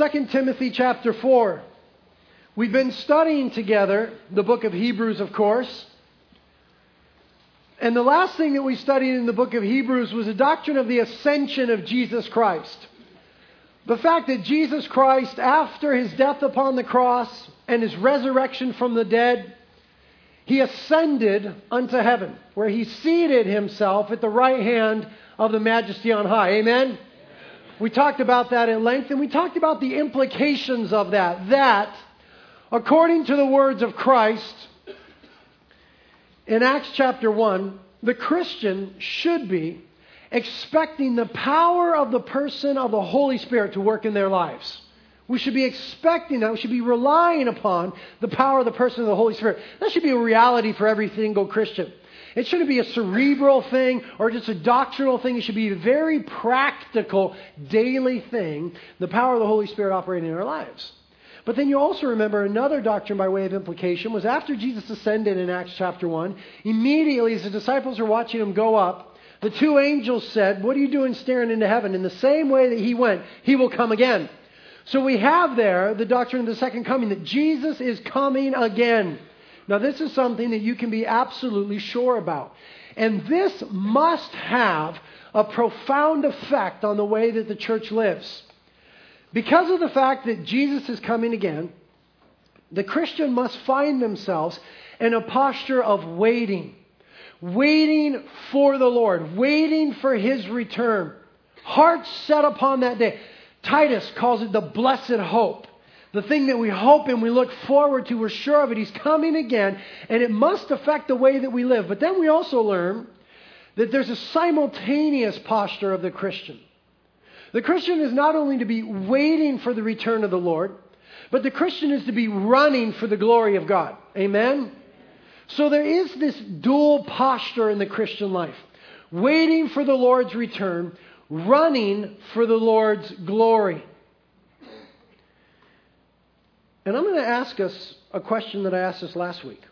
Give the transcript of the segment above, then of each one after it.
2 Timothy chapter 4. We've been studying together the book of Hebrews, of course. And the last thing that we studied in the book of Hebrews was the doctrine of the ascension of Jesus Christ. The fact that Jesus Christ, after his death upon the cross and his resurrection from the dead, he ascended unto heaven, where he seated himself at the right hand of the majesty on high. Amen? We talked about that at length, and we talked about the implications of that. That, according to the words of Christ, in Acts chapter 1, the Christian should be expecting the power of the person of the Holy Spirit to work in their lives. We should be expecting that. We should be relying upon the power of the person of the Holy Spirit. That should be a reality for every single Christian. It shouldn't be a cerebral thing or just a doctrinal thing. It should be a very practical, daily thing, the power of the Holy Spirit operating in our lives. But then you also remember another doctrine by way of implication was after Jesus ascended in Acts chapter 1, immediately as the disciples are watching him go up, the two angels said, What are you doing staring into heaven? In the same way that he went, he will come again. So we have there the doctrine of the second coming, that Jesus is coming again. Now, this is something that you can be absolutely sure about. And this must have a profound effect on the way that the church lives. Because of the fact that Jesus is coming again, the Christian must find themselves in a posture of waiting, waiting for the Lord, waiting for his return, hearts set upon that day. Titus calls it the blessed hope. The thing that we hope and we look forward to, we're sure of it. He's coming again, and it must affect the way that we live. But then we also learn that there's a simultaneous posture of the Christian. The Christian is not only to be waiting for the return of the Lord, but the Christian is to be running for the glory of God. Amen? So there is this dual posture in the Christian life waiting for the Lord's return, running for the Lord's glory. And I'm going to ask us a question that I asked us last week.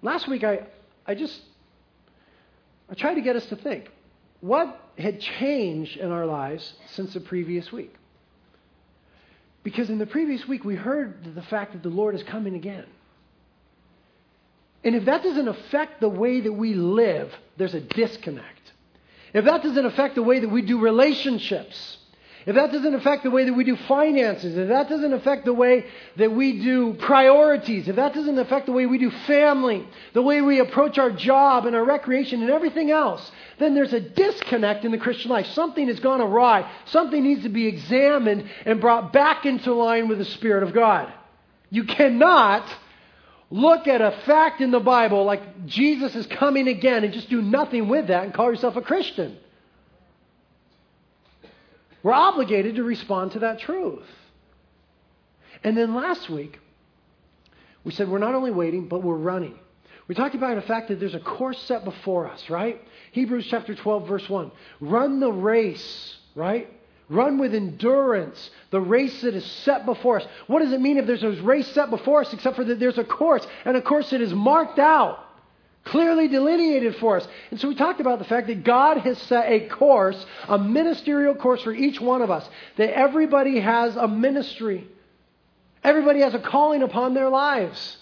Last week, I, I just I tried to get us to think what had changed in our lives since the previous week? Because in the previous week, we heard the fact that the Lord is coming again. And if that doesn't affect the way that we live, there's a disconnect. If that doesn't affect the way that we do relationships, if that doesn't affect the way that we do finances, if that doesn't affect the way that we do priorities, if that doesn't affect the way we do family, the way we approach our job and our recreation and everything else, then there's a disconnect in the Christian life. Something has gone awry. Something needs to be examined and brought back into line with the Spirit of God. You cannot look at a fact in the Bible like Jesus is coming again and just do nothing with that and call yourself a Christian. We're obligated to respond to that truth. And then last week, we said we're not only waiting, but we're running. We talked about the fact that there's a course set before us, right? Hebrews chapter 12, verse 1. Run the race, right? Run with endurance the race that is set before us. What does it mean if there's a race set before us except for that there's a course, and a course that is marked out? Clearly delineated for us. And so we talked about the fact that God has set a course, a ministerial course for each one of us, that everybody has a ministry. Everybody has a calling upon their lives.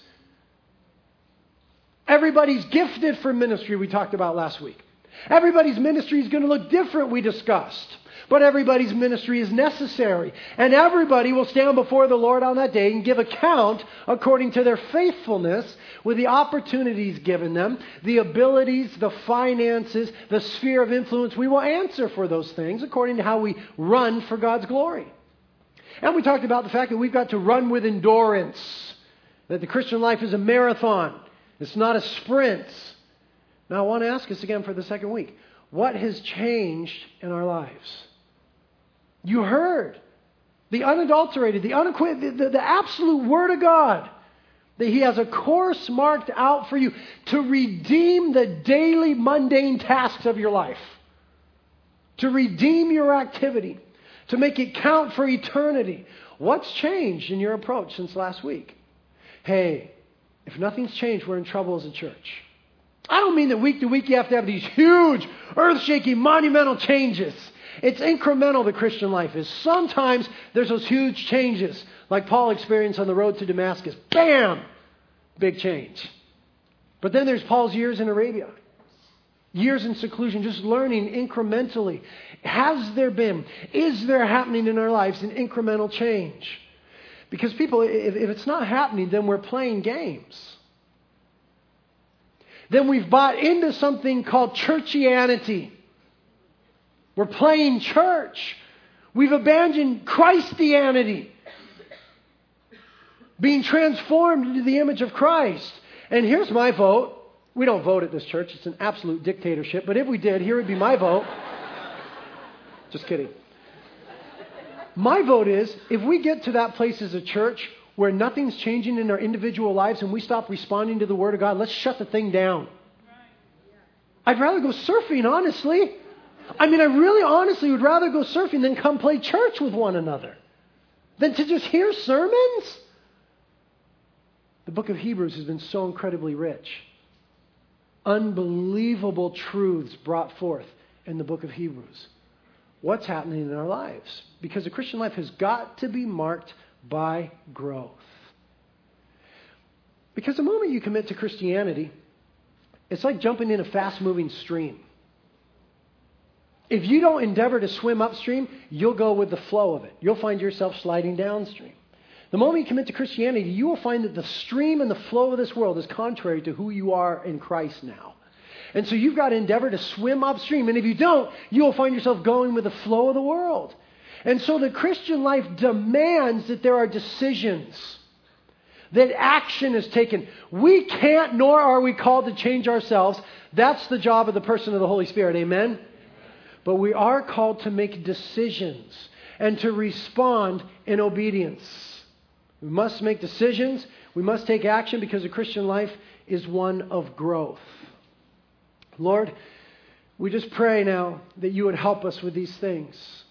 Everybody's gifted for ministry, we talked about last week. Everybody's ministry is going to look different, we discussed. But everybody's ministry is necessary. And everybody will stand before the Lord on that day and give account according to their faithfulness with the opportunities given them, the abilities, the finances, the sphere of influence. We will answer for those things according to how we run for God's glory. And we talked about the fact that we've got to run with endurance, that the Christian life is a marathon, it's not a sprint. Now, I want to ask us again for the second week what has changed in our lives? You heard the unadulterated, the unequivocal, the, the, absolute Word of God. That He has a course marked out for you to redeem the daily mundane tasks of your life, to redeem your activity, to make it count for eternity. What's changed in your approach since last week? Hey, if nothing's changed, we're in trouble as a church. I don't mean that week to week you have to have these huge, earth shaking, monumental changes. It's incremental, the Christian life is. Sometimes there's those huge changes, like Paul experienced on the road to Damascus. Bam! Big change. But then there's Paul's years in Arabia. Years in seclusion, just learning incrementally. Has there been, is there happening in our lives an incremental change? Because people, if, if it's not happening, then we're playing games. Then we've bought into something called churchianity. We're playing church. We've abandoned Christianity. Being transformed into the image of Christ. And here's my vote. We don't vote at this church, it's an absolute dictatorship. But if we did, here would be my vote. Just kidding. My vote is if we get to that place as a church where nothing's changing in our individual lives and we stop responding to the Word of God, let's shut the thing down. I'd rather go surfing, honestly. I mean, I really honestly would rather go surfing than come play church with one another, than to just hear sermons. The book of Hebrews has been so incredibly rich. Unbelievable truths brought forth in the book of Hebrews. What's happening in our lives? Because the Christian life has got to be marked by growth. Because the moment you commit to Christianity, it's like jumping in a fast moving stream. If you don't endeavor to swim upstream, you'll go with the flow of it. You'll find yourself sliding downstream. The moment you commit to Christianity, you will find that the stream and the flow of this world is contrary to who you are in Christ now. And so you've got to endeavor to swim upstream. And if you don't, you will find yourself going with the flow of the world. And so the Christian life demands that there are decisions, that action is taken. We can't, nor are we called to change ourselves. That's the job of the person of the Holy Spirit. Amen? But we are called to make decisions and to respond in obedience. We must make decisions. We must take action because the Christian life is one of growth. Lord, we just pray now that you would help us with these things.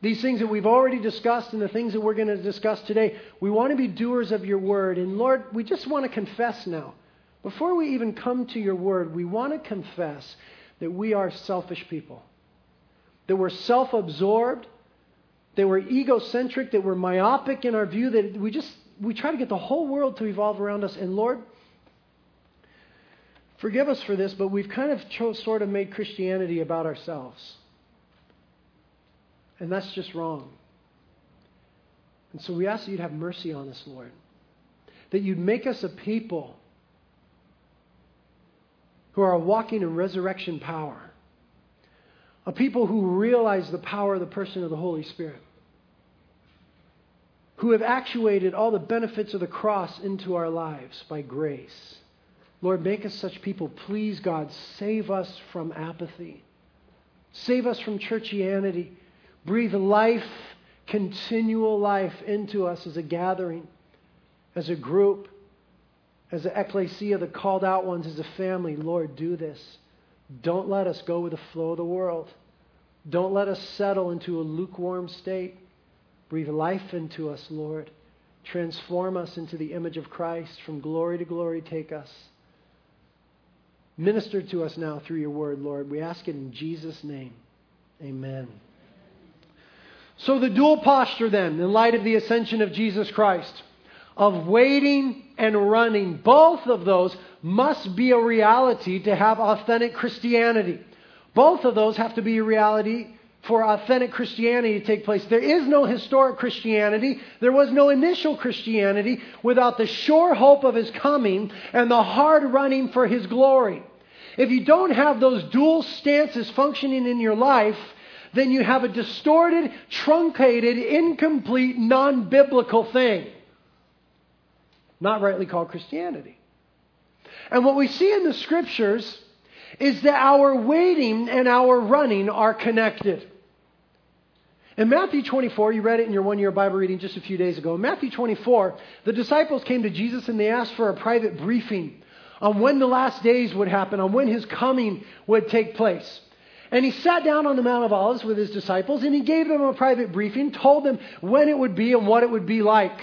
These things that we've already discussed and the things that we're going to discuss today, we want to be doers of your word. And Lord, we just want to confess now. Before we even come to your word, we want to confess that we are selfish people, that we're self absorbed, that we're egocentric, that we're myopic in our view, that we just we try to get the whole world to evolve around us. And Lord, forgive us for this, but we've kind of cho- sort of made Christianity about ourselves. And that's just wrong. And so we ask that you'd have mercy on us, Lord. That you'd make us a people who are walking in resurrection power. A people who realize the power of the person of the Holy Spirit who have actuated all the benefits of the cross into our lives by grace. Lord, make us such people. Please, God, save us from apathy. Save us from churchianity. Breathe life, continual life into us as a gathering, as a group, as an ecclesia, the called out ones, as a family. Lord, do this. Don't let us go with the flow of the world. Don't let us settle into a lukewarm state. Breathe life into us, Lord. Transform us into the image of Christ. From glory to glory, take us. Minister to us now through your word, Lord. We ask it in Jesus' name. Amen. So, the dual posture, then, in light of the ascension of Jesus Christ, of waiting and running, both of those must be a reality to have authentic Christianity. Both of those have to be a reality for authentic Christianity to take place. There is no historic Christianity. There was no initial Christianity without the sure hope of his coming and the hard running for his glory. If you don't have those dual stances functioning in your life, then you have a distorted, truncated, incomplete, non biblical thing. Not rightly called Christianity. And what we see in the scriptures is that our waiting and our running are connected. In Matthew 24, you read it in your one year Bible reading just a few days ago. In Matthew 24, the disciples came to Jesus and they asked for a private briefing on when the last days would happen, on when his coming would take place. And he sat down on the Mount of Olives with his disciples and he gave them a private briefing, told them when it would be and what it would be like.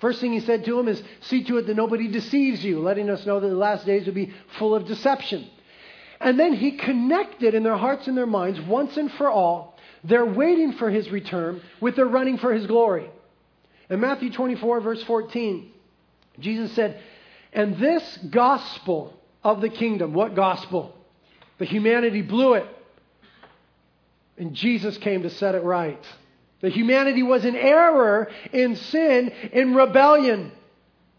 First thing he said to them is, See to it that nobody deceives you, letting us know that the last days would be full of deception. And then he connected in their hearts and their minds, once and for all, They're waiting for his return with their running for his glory. In Matthew 24, verse 14, Jesus said, And this gospel of the kingdom, what gospel? The humanity blew it. And Jesus came to set it right. The humanity was in error, in sin, in rebellion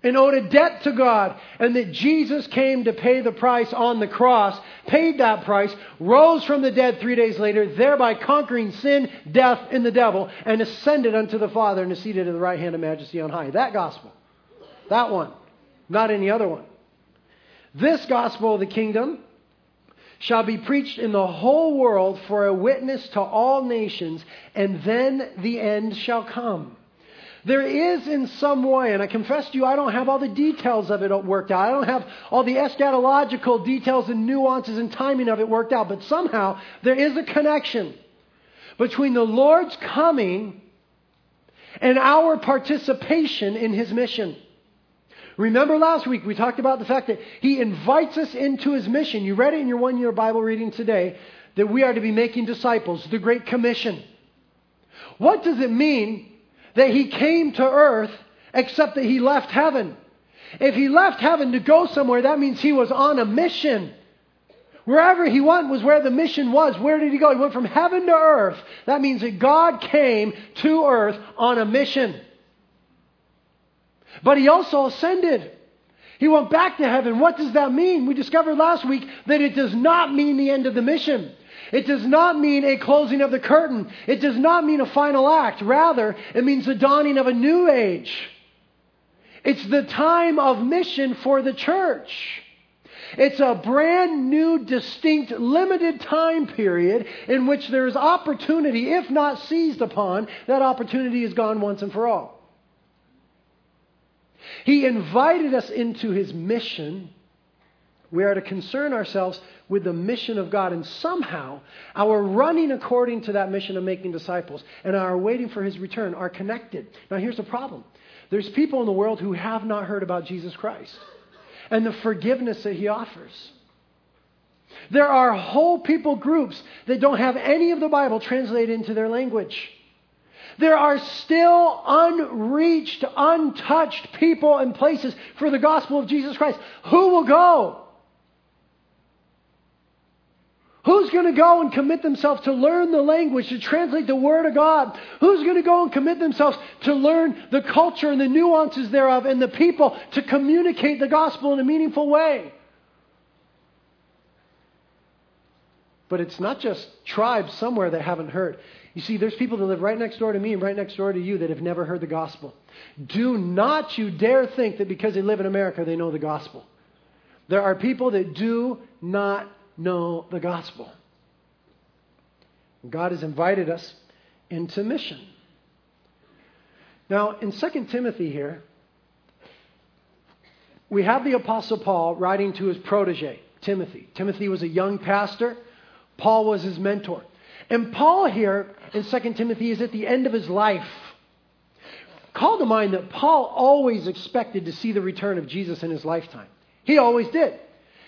and owed a debt to God, and that Jesus came to pay the price on the cross, paid that price, rose from the dead three days later, thereby conquering sin, death, and the devil, and ascended unto the Father and is seated at the right hand of majesty on high. That gospel. That one. Not any other one. This gospel of the kingdom shall be preached in the whole world for a witness to all nations, and then the end shall come. There is in some way, and I confess to you, I don't have all the details of it worked out. I don't have all the eschatological details and nuances and timing of it worked out, but somehow there is a connection between the Lord's coming and our participation in His mission. Remember last week we talked about the fact that He invites us into His mission. You read it in your one year Bible reading today that we are to be making disciples, the Great Commission. What does it mean that he came to earth except that he left heaven. If he left heaven to go somewhere, that means he was on a mission. Wherever he went was where the mission was. Where did he go? He went from heaven to earth. That means that God came to earth on a mission. But he also ascended. He went back to heaven. What does that mean? We discovered last week that it does not mean the end of the mission. It does not mean a closing of the curtain. It does not mean a final act. Rather, it means the dawning of a new age. It's the time of mission for the church. It's a brand new, distinct, limited time period in which there is opportunity, if not seized upon, that opportunity is gone once and for all. He invited us into his mission. We are to concern ourselves with the mission of God. And somehow, our running according to that mission of making disciples and our waiting for his return are connected. Now, here's the problem there's people in the world who have not heard about Jesus Christ and the forgiveness that he offers. There are whole people groups that don't have any of the Bible translated into their language. There are still unreached, untouched people and places for the gospel of Jesus Christ. Who will go? Who's going to go and commit themselves to learn the language, to translate the Word of God? Who's going to go and commit themselves to learn the culture and the nuances thereof and the people to communicate the gospel in a meaningful way? But it's not just tribes somewhere that haven't heard. You see, there's people that live right next door to me and right next door to you that have never heard the gospel. Do not you dare think that because they live in America, they know the gospel. There are people that do not know the gospel. God has invited us into mission. Now, in 2 Timothy here, we have the Apostle Paul writing to his protege, Timothy. Timothy was a young pastor, Paul was his mentor. And Paul here in 2 Timothy is at the end of his life. Call to mind that Paul always expected to see the return of Jesus in his lifetime. He always did.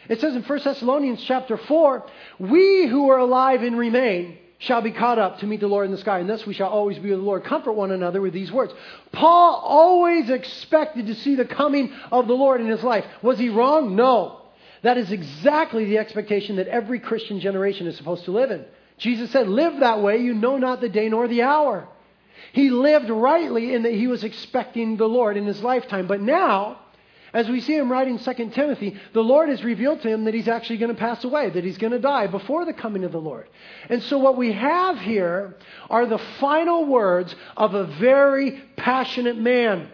It says in 1 Thessalonians chapter 4, we who are alive and remain shall be caught up to meet the Lord in the sky, and thus we shall always be with the Lord. Comfort one another with these words. Paul always expected to see the coming of the Lord in his life. Was he wrong? No. That is exactly the expectation that every Christian generation is supposed to live in. Jesus said, Live that way, you know not the day nor the hour. He lived rightly in that he was expecting the Lord in his lifetime. But now, as we see him writing 2 Timothy, the Lord has revealed to him that he's actually going to pass away, that he's going to die before the coming of the Lord. And so what we have here are the final words of a very passionate man.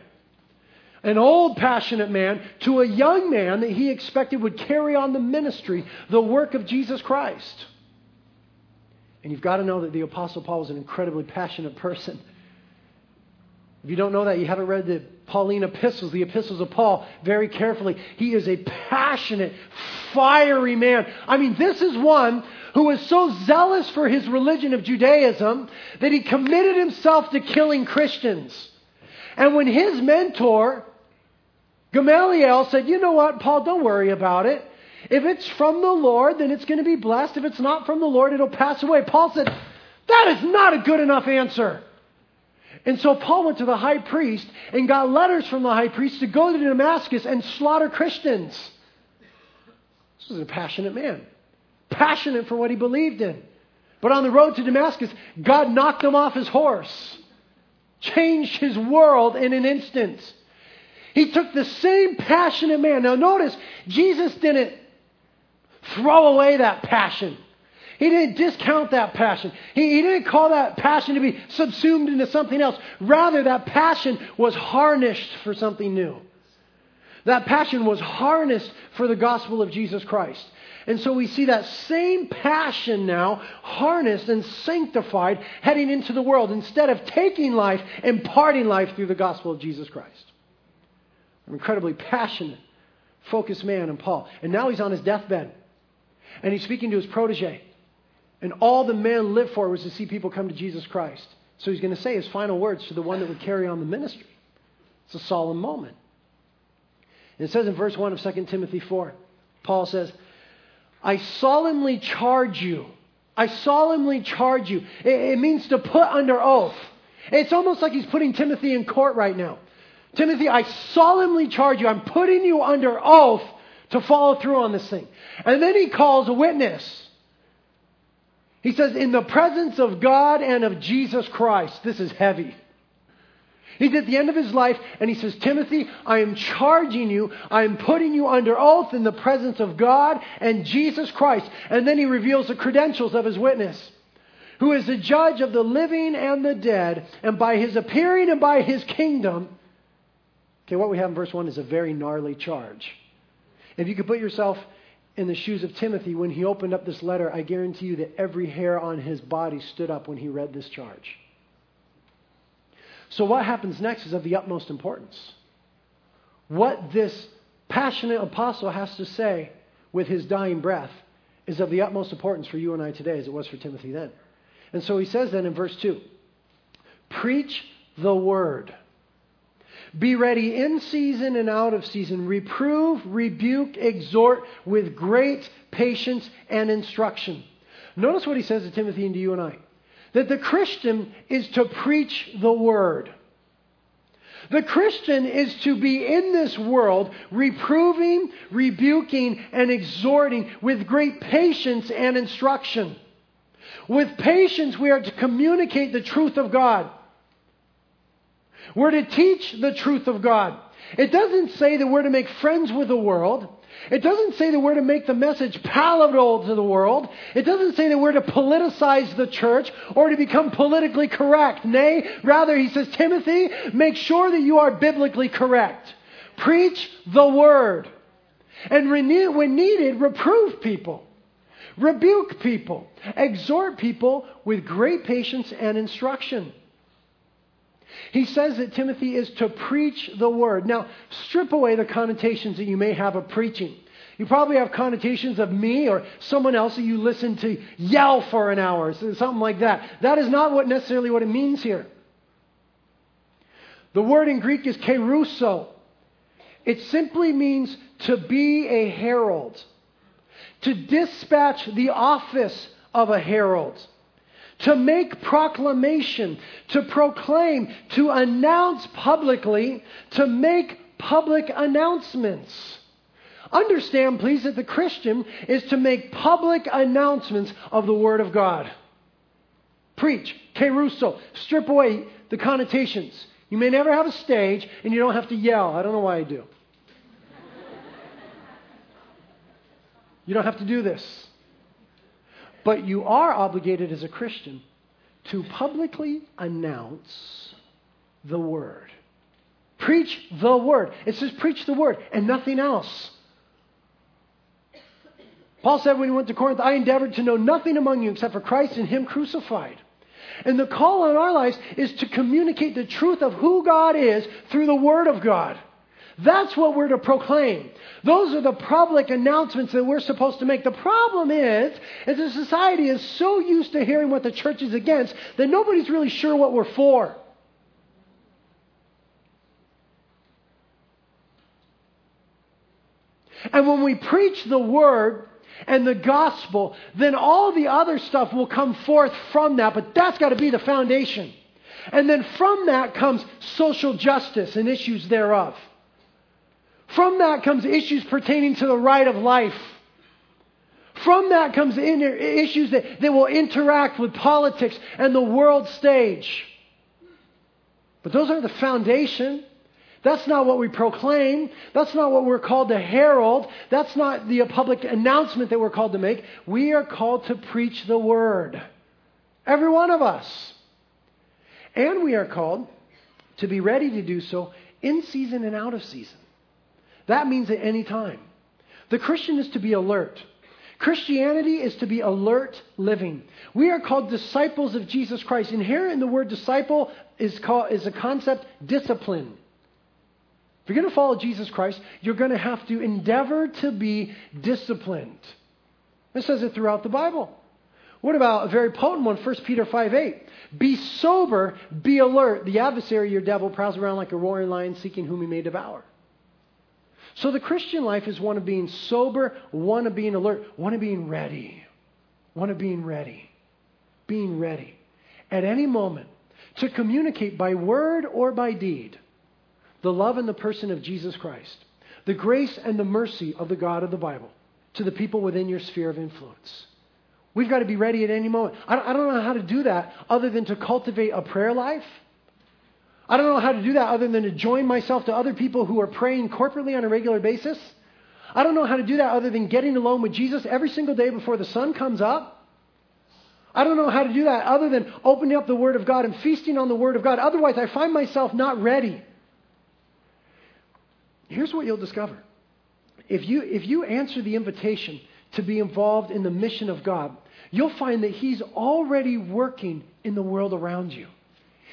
An old passionate man to a young man that he expected would carry on the ministry, the work of Jesus Christ. And you've got to know that the Apostle Paul was an incredibly passionate person. If you don't know that, you haven't read the Pauline epistles, the epistles of Paul, very carefully. He is a passionate, fiery man. I mean, this is one who was so zealous for his religion of Judaism that he committed himself to killing Christians. And when his mentor, Gamaliel, said, You know what, Paul, don't worry about it. If it's from the Lord, then it's going to be blessed. If it's not from the Lord, it'll pass away. Paul said, That is not a good enough answer. And so Paul went to the high priest and got letters from the high priest to go to Damascus and slaughter Christians. This was a passionate man, passionate for what he believed in. But on the road to Damascus, God knocked him off his horse, changed his world in an instant. He took the same passionate man. Now, notice, Jesus didn't throw away that passion. He didn't discount that passion. He, he, didn't call that passion to be subsumed into something else. Rather, that passion was harnessed for something new. That passion was harnessed for the gospel of Jesus Christ. And so we see that same passion now harnessed and sanctified heading into the world instead of taking life, imparting life through the gospel of Jesus Christ. An incredibly passionate, focused man in Paul. And now he's on his deathbed. And he's speaking to his protege. And all the man lived for was to see people come to Jesus Christ. So he's going to say his final words to the one that would carry on the ministry. It's a solemn moment. And it says in verse 1 of 2 Timothy 4, Paul says, I solemnly charge you. I solemnly charge you. It, it means to put under oath. It's almost like he's putting Timothy in court right now. Timothy, I solemnly charge you. I'm putting you under oath to follow through on this thing. And then he calls a witness. He says, in the presence of God and of Jesus Christ. This is heavy. He's at the end of his life, and he says, Timothy, I am charging you, I am putting you under oath in the presence of God and Jesus Christ. And then he reveals the credentials of his witness, who is the judge of the living and the dead, and by his appearing and by his kingdom. Okay, what we have in verse 1 is a very gnarly charge. If you could put yourself in the shoes of Timothy when he opened up this letter, I guarantee you that every hair on his body stood up when he read this charge. So, what happens next is of the utmost importance. What this passionate apostle has to say with his dying breath is of the utmost importance for you and I today, as it was for Timothy then. And so he says then in verse 2 Preach the word. Be ready in season and out of season. Reprove, rebuke, exhort with great patience and instruction. Notice what he says to Timothy and to you and I that the Christian is to preach the word. The Christian is to be in this world reproving, rebuking, and exhorting with great patience and instruction. With patience, we are to communicate the truth of God. We're to teach the truth of God. It doesn't say that we're to make friends with the world. It doesn't say that we're to make the message palatable to the world. It doesn't say that we're to politicize the church or to become politically correct. Nay, rather, he says, Timothy, make sure that you are biblically correct. Preach the word. And when needed, reprove people, rebuke people, exhort people with great patience and instruction. He says that Timothy is to preach the word. Now, strip away the connotations that you may have of preaching. You probably have connotations of me or someone else that you listen to yell for an hour, or something like that. That is not what necessarily what it means here. The word in Greek is kerusso. It simply means to be a herald, to dispatch the office of a herald to make proclamation, to proclaim, to announce publicly, to make public announcements. Understand, please, that the Christian is to make public announcements of the Word of God. Preach, kerusso, strip away the connotations. You may never have a stage and you don't have to yell. I don't know why I do. You don't have to do this. But you are obligated as a Christian to publicly announce the word. Preach the word. It says preach the word and nothing else. Paul said when he went to Corinth, I endeavored to know nothing among you except for Christ and Him crucified. And the call on our lives is to communicate the truth of who God is through the Word of God. That's what we're to proclaim. Those are the public announcements that we're supposed to make. The problem is, is that society is so used to hearing what the church is against that nobody's really sure what we're for. And when we preach the word and the gospel, then all the other stuff will come forth from that, but that's got to be the foundation. And then from that comes social justice and issues thereof. From that comes issues pertaining to the right of life. From that comes issues that, that will interact with politics and the world stage. But those are the foundation. That's not what we proclaim. That's not what we're called to herald. That's not the public announcement that we're called to make. We are called to preach the word. Every one of us. And we are called to be ready to do so in season and out of season. That means at any time. The Christian is to be alert. Christianity is to be alert living. We are called disciples of Jesus Christ. Inherent in the word disciple is, called, is a concept discipline. If you're going to follow Jesus Christ, you're going to have to endeavor to be disciplined. It says it throughout the Bible. What about a very potent one, 1 Peter 5 8? Be sober, be alert. The adversary, your devil, prowls around like a roaring lion seeking whom he may devour. So the Christian life is one of being sober, one of being alert, one of being ready. One of being ready. Being ready. At any moment to communicate by word or by deed the love and the person of Jesus Christ, the grace and the mercy of the God of the Bible to the people within your sphere of influence. We've got to be ready at any moment. I don't, know how to do that other than to cultivate a prayer life I don't know how to do that other than to join myself to other people who are praying corporately on a regular basis. I don't know how to do that other than getting alone with Jesus every single day before the sun comes up. I don't know how to do that other than opening up the Word of God and feasting on the Word of God. Otherwise, I find myself not ready. Here's what you'll discover if you, if you answer the invitation to be involved in the mission of God, you'll find that He's already working in the world around you.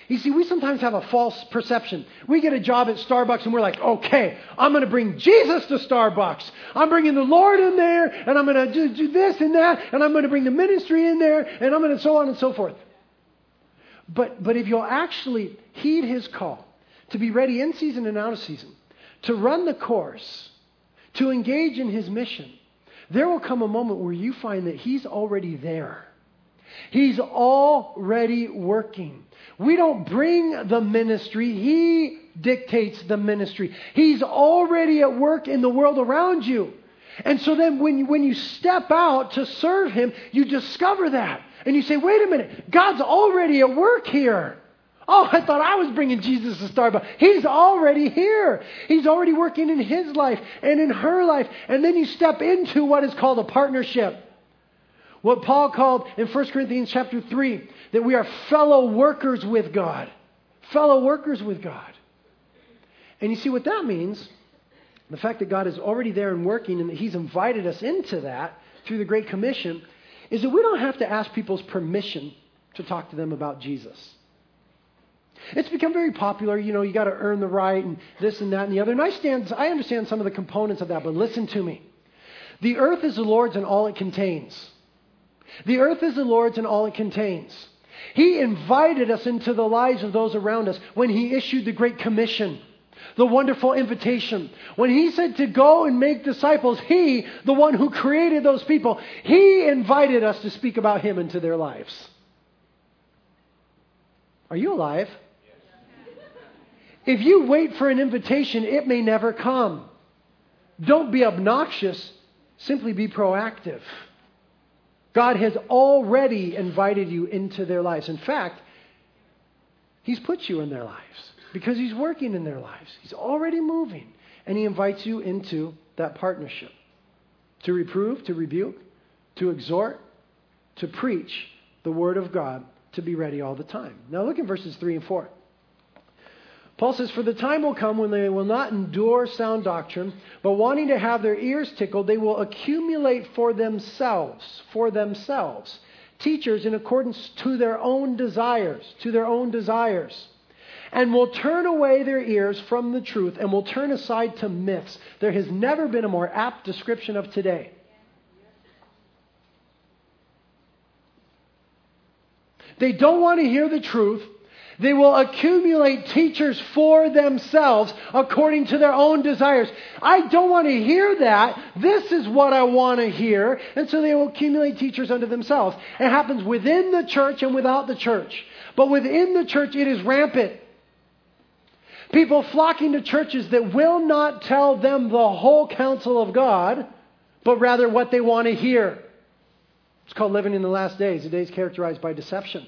You see, we sometimes have a false perception. We get a job at Starbucks and we're like, okay, I'm going to bring Jesus to Starbucks. I'm bringing the Lord in there and I'm going to do, this and that and I'm going to bring the ministry in there and I'm going to so on and so forth. But, but if you'll actually heed his call to be ready in season and out of season, to run the course, to engage in his mission, there will come a moment where you find that he's already there. He's already working. We don't bring the ministry, He dictates the ministry. He's already at work in the world around you. And so then when you, when you step out to serve Him, you discover that. And you say, wait a minute, God's already at work here. Oh, I thought I was bringing Jesus to Starbucks. He's already here. He's already working in his life and in her life. And then you step into what is called a partnership. What Paul called in 1 Corinthians chapter 3 that we are fellow workers with God. Fellow workers with God. And you see what that means? The fact that God is already there and working and that He's invited us into that through the Great Commission is that we don't have to ask people's permission to talk to them about Jesus. It's become very popular, you know, you got to earn the right and this and that and the other. And I, stand, I understand some of the components of that, but listen to me. The earth is the Lord's and all it contains. The earth is the Lord's and all it contains. He invited us into the lives of those around us when He issued the Great Commission, the wonderful invitation. When He said to go and make disciples, He, the one who created those people, He invited us to speak about Him into their lives. Are you alive? If you wait for an invitation, it may never come. Don't be obnoxious, simply be proactive. God has already invited you into their lives. In fact, He's put you in their lives because He's working in their lives. He's already moving. And He invites you into that partnership to reprove, to rebuke, to exhort, to preach the Word of God, to be ready all the time. Now look at verses 3 and 4. Paul says, For the time will come when they will not endure sound doctrine, but wanting to have their ears tickled, they will accumulate for themselves, for themselves, teachers in accordance to their own desires, to their own desires, and will turn away their ears from the truth and will turn aside to myths. There has never been a more apt description of today. They don't want to hear the truth. They will accumulate teachers for themselves according to their own desires. I don't want to hear that. This is what I want to hear. And so they will accumulate teachers unto themselves. It happens within the church and without the church. But within the church, it is rampant. People flocking to churches that will not tell them the whole counsel of God, but rather what they want to hear. It's called living in the last days, the days characterized by deception.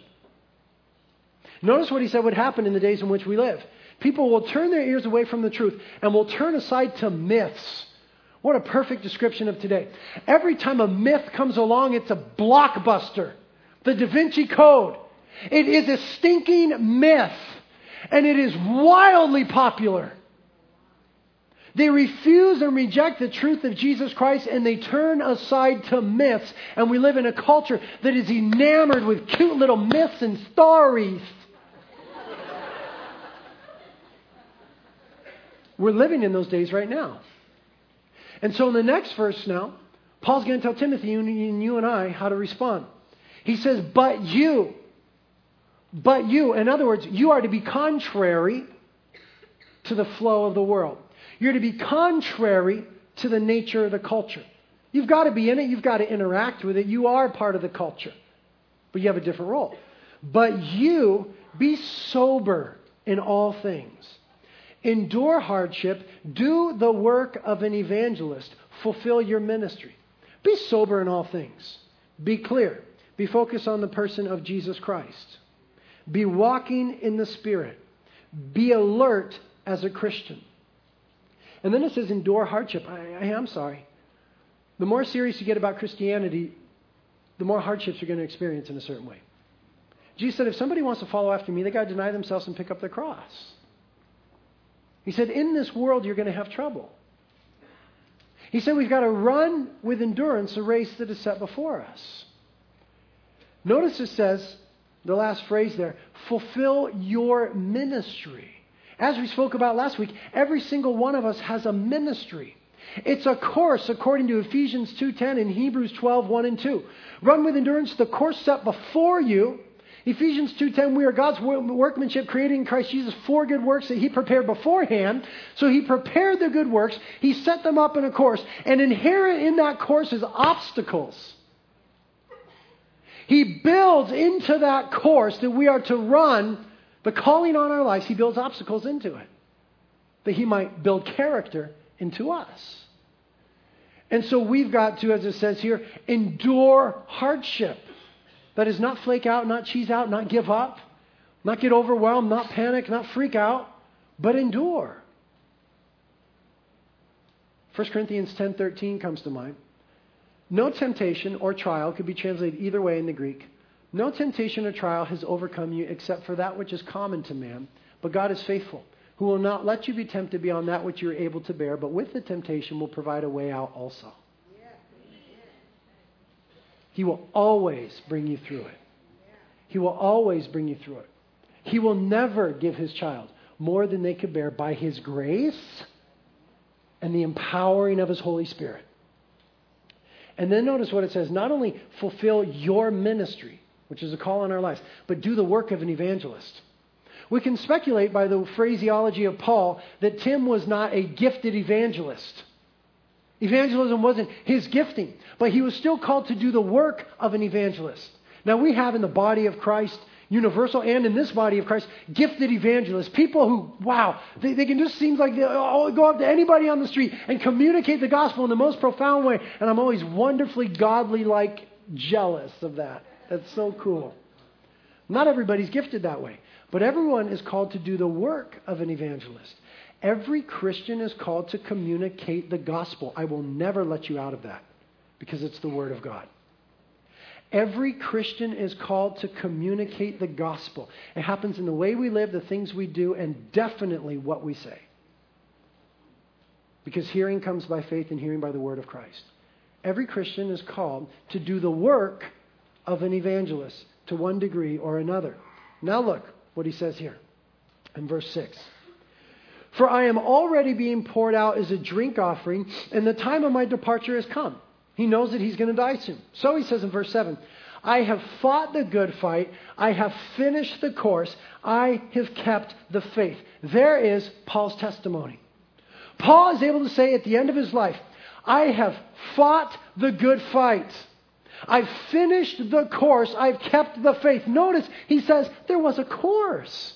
Notice what he said would happen in the days in which we live. People will turn their ears away from the truth and will turn aside to myths. What a perfect description of today. Every time a myth comes along, it's a blockbuster. The Da Vinci Code. It is a stinking myth, and it is wildly popular. They refuse and reject the truth of Jesus Christ and they turn aside to myths. And we live in a culture that is enamored with cute little myths and stories. We're living in those days right now. And so in the next verse now, Paul's going to tell Timothy and you and I how to respond. He says, But you, but you, in other words, you are to be contrary to the flow of the world. You're to be contrary to the nature of the culture. You've got to be in it, you've got to interact with it. You are part of the culture, but you have a different role. But you be sober in all things endure hardship, do the work of an evangelist, fulfill your ministry. Be sober in all things. Be clear. Be focused on the person of Jesus Christ. Be walking in the Spirit. Be alert as a Christian. And then it says, endure hardship. I, I am sorry. The more serious you get about Christianity, the more hardships you're going to experience in a certain way. Jesus said, if somebody wants to follow after me, they got to deny themselves and pick up their cross. He said, In this world, you're going to have trouble. He said, We've got to run with endurance a race that is set before us. Notice it says, the last phrase there, fulfill your ministry. As we spoke about last week, every single one of us has a ministry. It's a course according to Ephesians 2:10 and Hebrews 12:1 and 2. Run with endurance the course set before you Ephesians 2:10 we are God's workmanship created in Christ Jesus for good works that he prepared beforehand. So he prepared the good works, he set them up in a course, and inherent in that course is obstacles. He builds into that course that we are to run the calling on our lives, he builds obstacles into it. That he might build character into us. And so we've got to, as it says here, endure hardship. That is not flake out, not cheese out, not give up, not get overwhelmed, not panic, not freak out, but endure. 1 Corinthians 10:13 comes to mind. No temptation or trial could be translated either way in the Greek. No temptation or trial has overcome you except for that which is common to man. But God is faithful, who will not let you be tempted beyond that which you are able to bear, but with the temptation will provide a way out also. He will always bring you through it. He will always bring you through it. He will never give his child more than they could bear by his grace and the empowering of his Holy Spirit. And then notice what it says not only fulfill your ministry, which is a call on our lives, but do the work of an evangelist. We can speculate by the phraseology of Paul that Tim was not a gifted evangelist. Evangelism wasn't his gifting, but he was still called to do the work of an evangelist. Now, we have in the body of Christ, universal and in this body of Christ, gifted evangelists. People who, wow, they, they can just seem like they oh, go up to anybody on the street and communicate the gospel in the most profound way. And I'm always wonderfully godly like jealous of that. That's so cool. Not everybody's gifted that way, but everyone is called to do the work of an evangelist. Every Christian is called to communicate the gospel. I will never let you out of that because it's the Word of God. Every Christian is called to communicate the gospel. It happens in the way we live, the things we do, and definitely what we say. Because hearing comes by faith and hearing by the word of Christ. Every Christian is called to do the work of an evangelist to one degree or another. Now, look what he says here in verse 6. For I am already being poured out as a drink offering, and the time of my departure has come. He knows that he's going to die soon. So he says in verse 7 I have fought the good fight. I have finished the course. I have kept the faith. There is Paul's testimony. Paul is able to say at the end of his life, I have fought the good fight. I've finished the course. I've kept the faith. Notice he says there was a course.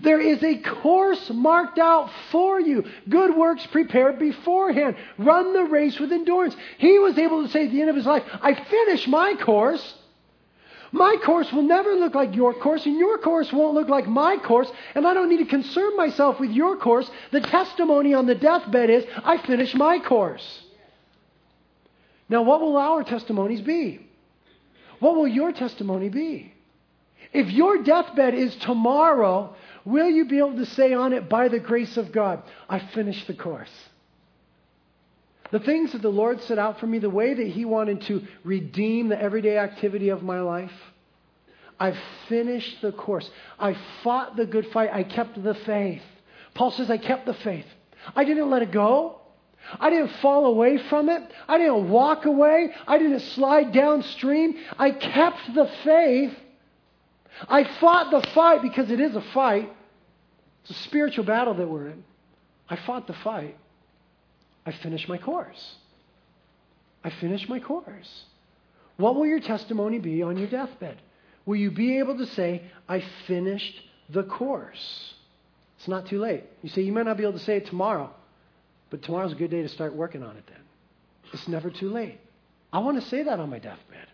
There is a course marked out for you. Good works prepared beforehand. Run the race with endurance. He was able to say at the end of his life, I finished my course. My course will never look like your course, and your course won't look like my course, and I don't need to concern myself with your course. The testimony on the deathbed is, I finished my course. Now, what will our testimonies be? What will your testimony be? If your deathbed is tomorrow, will you be able to say on it, by the grace of God, I finished the course? The things that the Lord set out for me, the way that He wanted to redeem the everyday activity of my life, I've finished the course. I fought the good fight. I kept the faith. Paul says, I kept the faith. I didn't let it go. I didn't fall away from it. I didn't walk away. I didn't slide downstream. I kept the faith. I fought the fight because it is a fight. It's a spiritual battle that we're in. I fought the fight. I finished my course. I finished my course. What will your testimony be on your deathbed? Will you be able to say, I finished the course? It's not too late. You say, you might not be able to say it tomorrow, but tomorrow's a good day to start working on it then. It's never too late. I want to say that on my deathbed.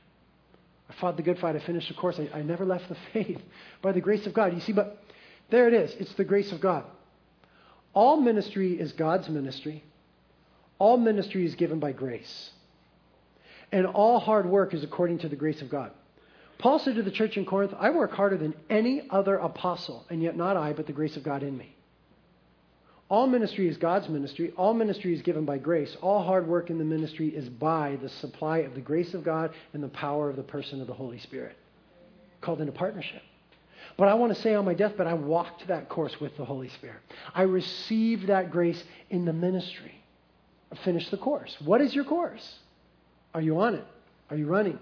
I fought the good fight. I finished the course. I, I never left the faith by the grace of God. You see, but there it is. It's the grace of God. All ministry is God's ministry. All ministry is given by grace. And all hard work is according to the grace of God. Paul said to the church in Corinth, I work harder than any other apostle, and yet not I, but the grace of God in me. All ministry is God's ministry. All ministry is given by grace. All hard work in the ministry is by the supply of the grace of God and the power of the person of the Holy Spirit, called into partnership. But I want to say on my deathbed, I walked that course with the Holy Spirit. I received that grace in the ministry finish the course. What is your course? Are you on it? Are you running?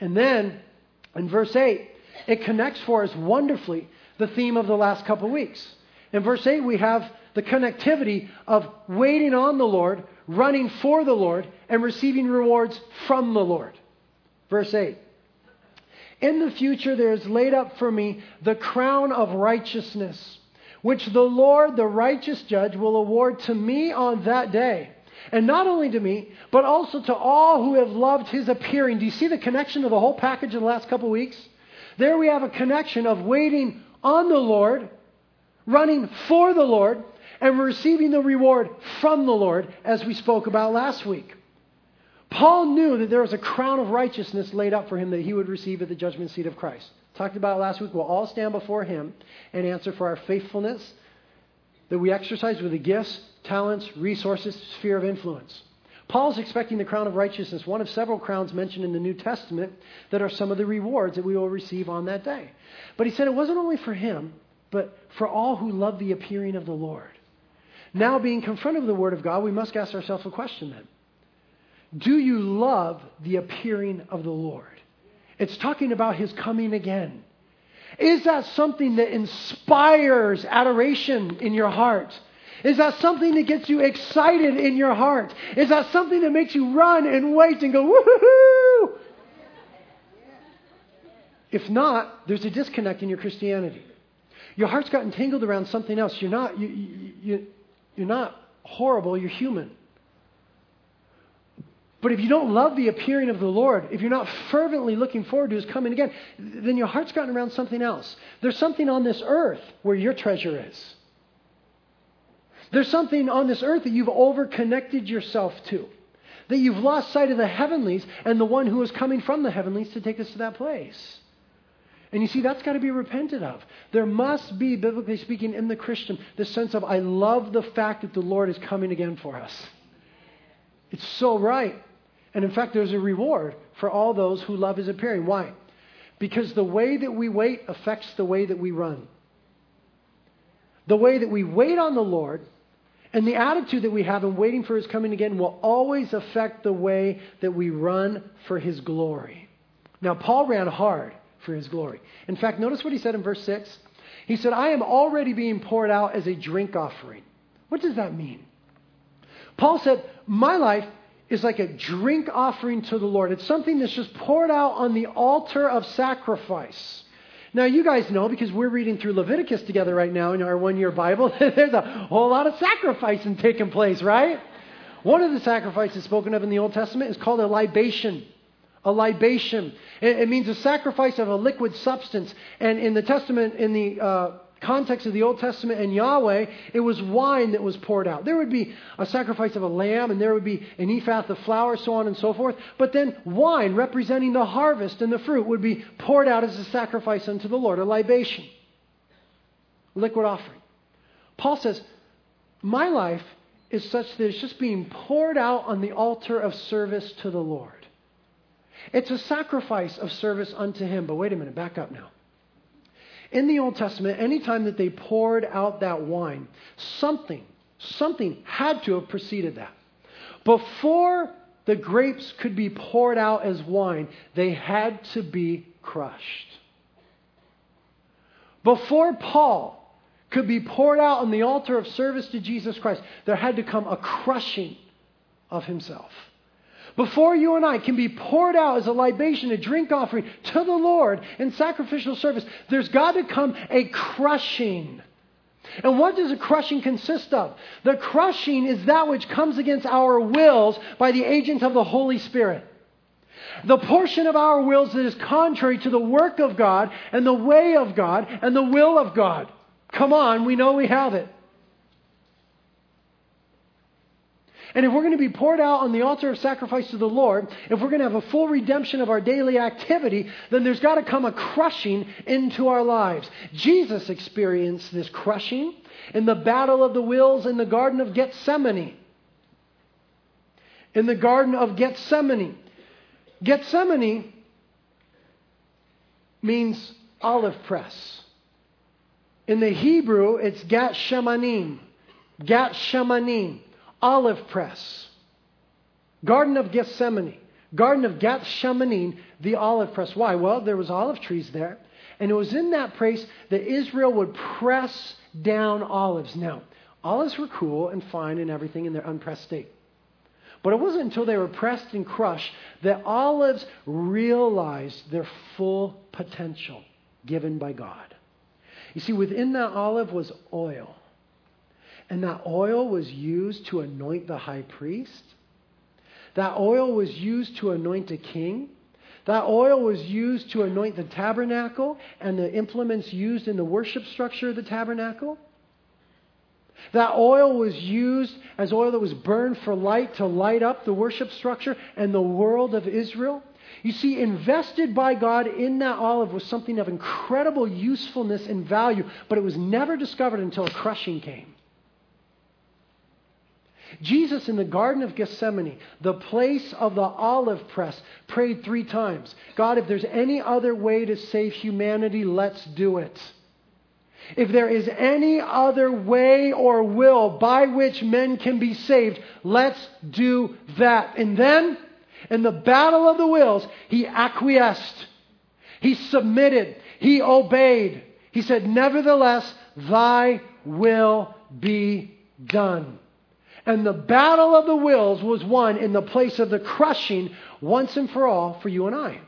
And then in verse 8, it connects for us wonderfully the theme of the last couple of weeks. In verse 8, we have the connectivity of waiting on the Lord, running for the Lord, and receiving rewards from the Lord. Verse 8. In the future, there is laid up for me the crown of righteousness which the Lord, the righteous judge, will award to me on that day. And not only to me, but also to all who have loved his appearing. Do you see the connection of the whole package in the last couple of weeks? There we have a connection of waiting on the Lord, running for the Lord, and receiving the reward from the Lord, as we spoke about last week. Paul knew that there was a crown of righteousness laid up for him that he would receive at the judgment seat of Christ talked about last week, we'll all stand before Him and answer for our faithfulness that we exercise with the gifts, talents, resources, sphere of influence. Paul's expecting the crown of righteousness, one of several crowns mentioned in the New Testament that are some of the rewards that we will receive on that day. But he said it wasn't only for him, but for all who love the appearing of the Lord. Now, being confronted with the Word of God, we must ask ourselves a question then. Do you love the appearing of the Lord? It's talking about his coming again. Is that something that inspires adoration in your heart? Is that something that gets you excited in your heart? Is that something that makes you run and wait and go, woohoo? If not, there's a disconnect in your Christianity. Your heart's gotten tangled around something else. You're not, you, you, you, you're not horrible, you're human. But if you don't love the appearing of the Lord, if you're not fervently looking forward to his coming again, then your heart's gotten around something else. There's something on this earth where your treasure is. There's something on this earth that you've overconnected yourself to. That you've lost sight of the heavenlies and the one who is coming from the heavenlies to take us to that place. And you see, that's got to be repented of. There must be, biblically speaking, in the Christian, this sense of, I love the fact that the Lord is coming again for us. It's so right. And in fact, there's a reward for all those who love his appearing. Why? Because the way that we wait affects the way that we run. The way that we wait on the Lord And the attitude that we have in waiting for his coming again will always affect the way that we run for his glory. Now, Paul ran hard for his glory. In fact, notice what he said in verse 6. He said, I am already being poured out as a drink offering. What does that mean? Paul said, My life is like a drink offering to the Lord. It's something that's just poured out on the altar of sacrifice. Now, you guys know because we're reading through Leviticus together right now in our one year Bible, there's a whole lot of sacrificing taking place, right? One of the sacrifices spoken of in the Old Testament is called a libation. A libation. It, means a sacrifice of a liquid substance. And in the Testament, in the uh, context of the Old Testament and Yahweh, it was wine that was poured out. There would be a sacrifice of a lamb, and there would be an ephah of flour, so on and so forth. But then wine, representing the harvest and the fruit, would be poured out as a sacrifice unto the Lord, a libation, liquid offering. Paul says, My life is such that it's just being poured out on the altar of service to the Lord. It's a sacrifice of service unto Him. But wait a minute, back up now. In the Old Testament, anytime that they poured out that wine, something, something had to have preceded that. Before the grapes could be poured out as wine, they had to be crushed. Before Paul could be poured out on the altar of service to Jesus Christ, there had to come a crushing of himself before you and I can be poured out as a libation, a drink offering to the Lord in sacrificial service, there's got to come a crushing. And what does a crushing consist of? The crushing is that which comes against our wills by the agent of the Holy Spirit. The portion of our wills that is contrary to the work of God and the way of God and the will of God. Come on, we know we have it. And if we're going to be poured out on the altar of sacrifice to the Lord, if we're going to have a full redemption of our daily activity, then there's got to come a crushing into our lives. Jesus experienced this crushing in the battle of the wills in the Garden of Gethsemane. In the Garden of Gethsemane. Gethsemane means olive press. In the Hebrew, it's Gat Shemanim. Gat Shemanim olive press. Garden of Gethsemane. Garden of Gethsemane, the olive press. Why? Well, there was olive trees there. And it was in that place that Israel would press down olives. Now, olives were cool and fine and everything in their unpressed state. But it wasn't until they were pressed and crushed that olives realized their full potential given by God. You see, within that olive was oil. And that oil was used to anoint the high priest. That oil was used to anoint a king. That oil was used to anoint the tabernacle and the implements used in the worship structure of the tabernacle. That oil was used as oil that was burned for light to light up the worship structure and the world of Israel. You see, invested by God in that olive was something of incredible usefulness and value, but it was never discovered until a crushing came. Jesus in the Garden of Gethsemane, the place of the olive press, prayed three times God, if there's any other way to save humanity, let's do it. If there is any other way or will by which men can be saved, let's do that. And then, in the battle of the wills, he acquiesced. He submitted. He obeyed. He said, Nevertheless, thy will be done. And the battle of the wills was won in the place of the crushing once and for all for you and I.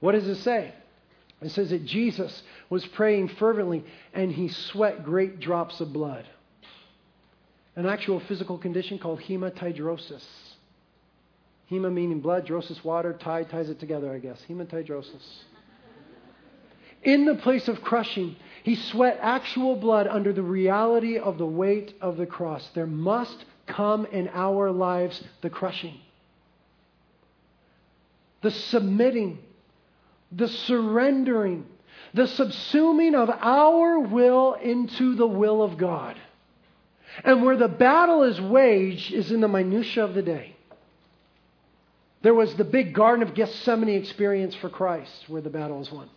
What does it say? It says that Jesus was praying fervently and he sweat great drops of blood. An actual physical condition called hematidrosis. Hema meaning blood, drosis water, tide ties it together, I guess. Hematidrosis. In the place of crushing, he sweat actual blood under the reality of the weight of the cross. There must come in our lives the crushing, the submitting, the surrendering, the subsuming of our will into the will of God. And where the battle is waged is in the minutiae of the day. There was the big Garden of Gethsemane experience for Christ where the battle is won.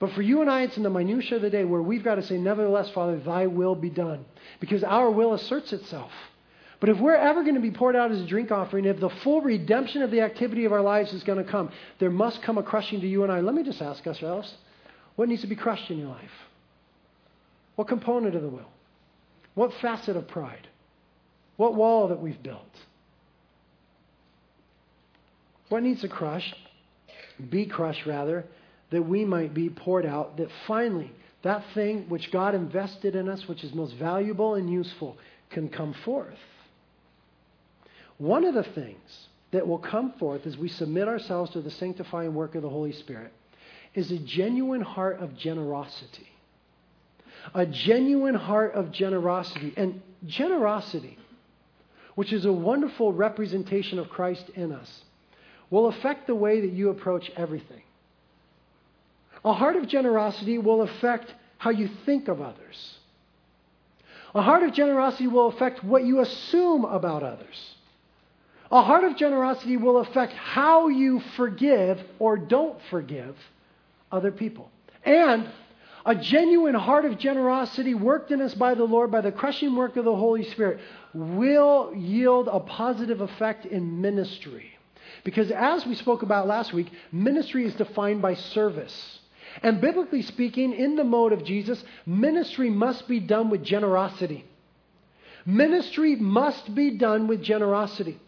But for you and I, it's in the minutiae of the day where we've got to say, Nevertheless, Father, thy will be done. Because our will asserts itself. But if we're ever going to be poured out as a drink offering, if the full redemption of the activity of our lives is going to come, there must come a crushing to you and I. Let me just ask us ourselves what needs to be crushed in your life? What component of the will? What facet of pride? What wall that we've built? What needs to crush? Be crushed, rather, that we might be poured out, that finally that thing which God invested in us, which is most valuable and useful, can come forth. One of the things that will come forth as we submit ourselves to the sanctifying work of the Holy Spirit is a genuine heart of generosity. A genuine heart of generosity. And generosity, which is a wonderful representation of Christ in us, will affect the way that you approach everything. A heart of generosity will affect how you think of others. A heart of generosity will affect what you assume about others. A heart of generosity will affect how you forgive or don't forgive other people. And a genuine heart of generosity worked in us by the Lord, by the crushing work of the Holy Spirit, will yield a positive effect in ministry. Because as we spoke about last week, ministry is defined by service. And biblically speaking, in the mode of Jesus, ministry must be done with generosity. Ministry must be done with generosity.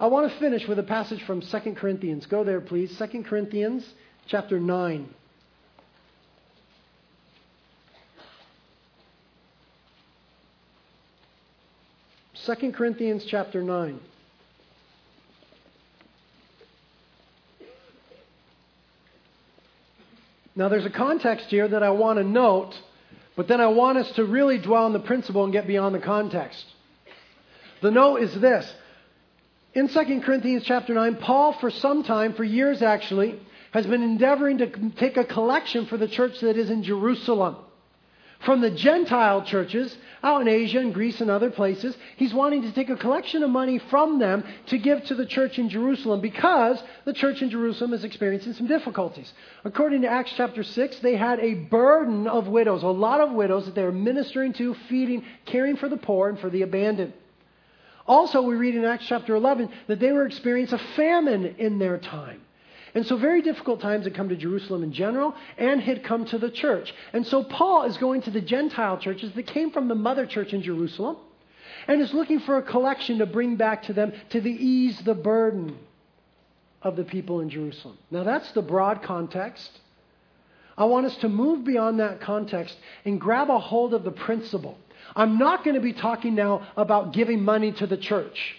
I want to finish with a passage from 2 Corinthians. Go there, please. 2 Corinthians chapter 9. Second Corinthians chapter 9. Now, there's a context here that I want to note, but then I want us to really dwell on the principle and get beyond the context. The note is this. In 2 Corinthians chapter 9, Paul, for some time, for years actually, has been endeavoring to take a collection for the church that is in Jerusalem from the Gentile churches out in Asia and Greece and other places. He's wanting to take a collection of money from them to give to the church in Jerusalem because the church in Jerusalem is experiencing some difficulties. According to Acts chapter 6, they had a burden of widows, a lot of widows that they were ministering to, feeding, caring for the poor and for the abandoned. Also, we read in Acts chapter 11 that they were experiencing a famine in their time. And so, very difficult times had come to Jerusalem in general and had come to the church. And so, Paul is going to the Gentile churches that came from the mother church in Jerusalem and is looking for a collection to bring back to them to the ease the burden of the people in Jerusalem. Now, that's the broad context. I want us to move beyond that context and grab a hold of the principle. I'm not going to be talking now about giving money to the church.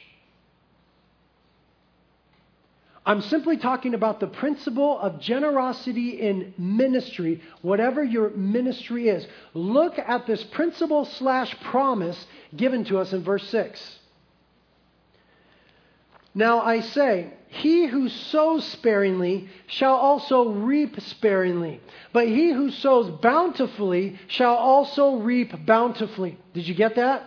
I'm simply talking about the principle of generosity in ministry, whatever your ministry is. Look at this principle slash promise given to us in verse 6. Now I say, he who sows sparingly shall also reap sparingly, but he who sows bountifully shall also reap bountifully. Did you get that?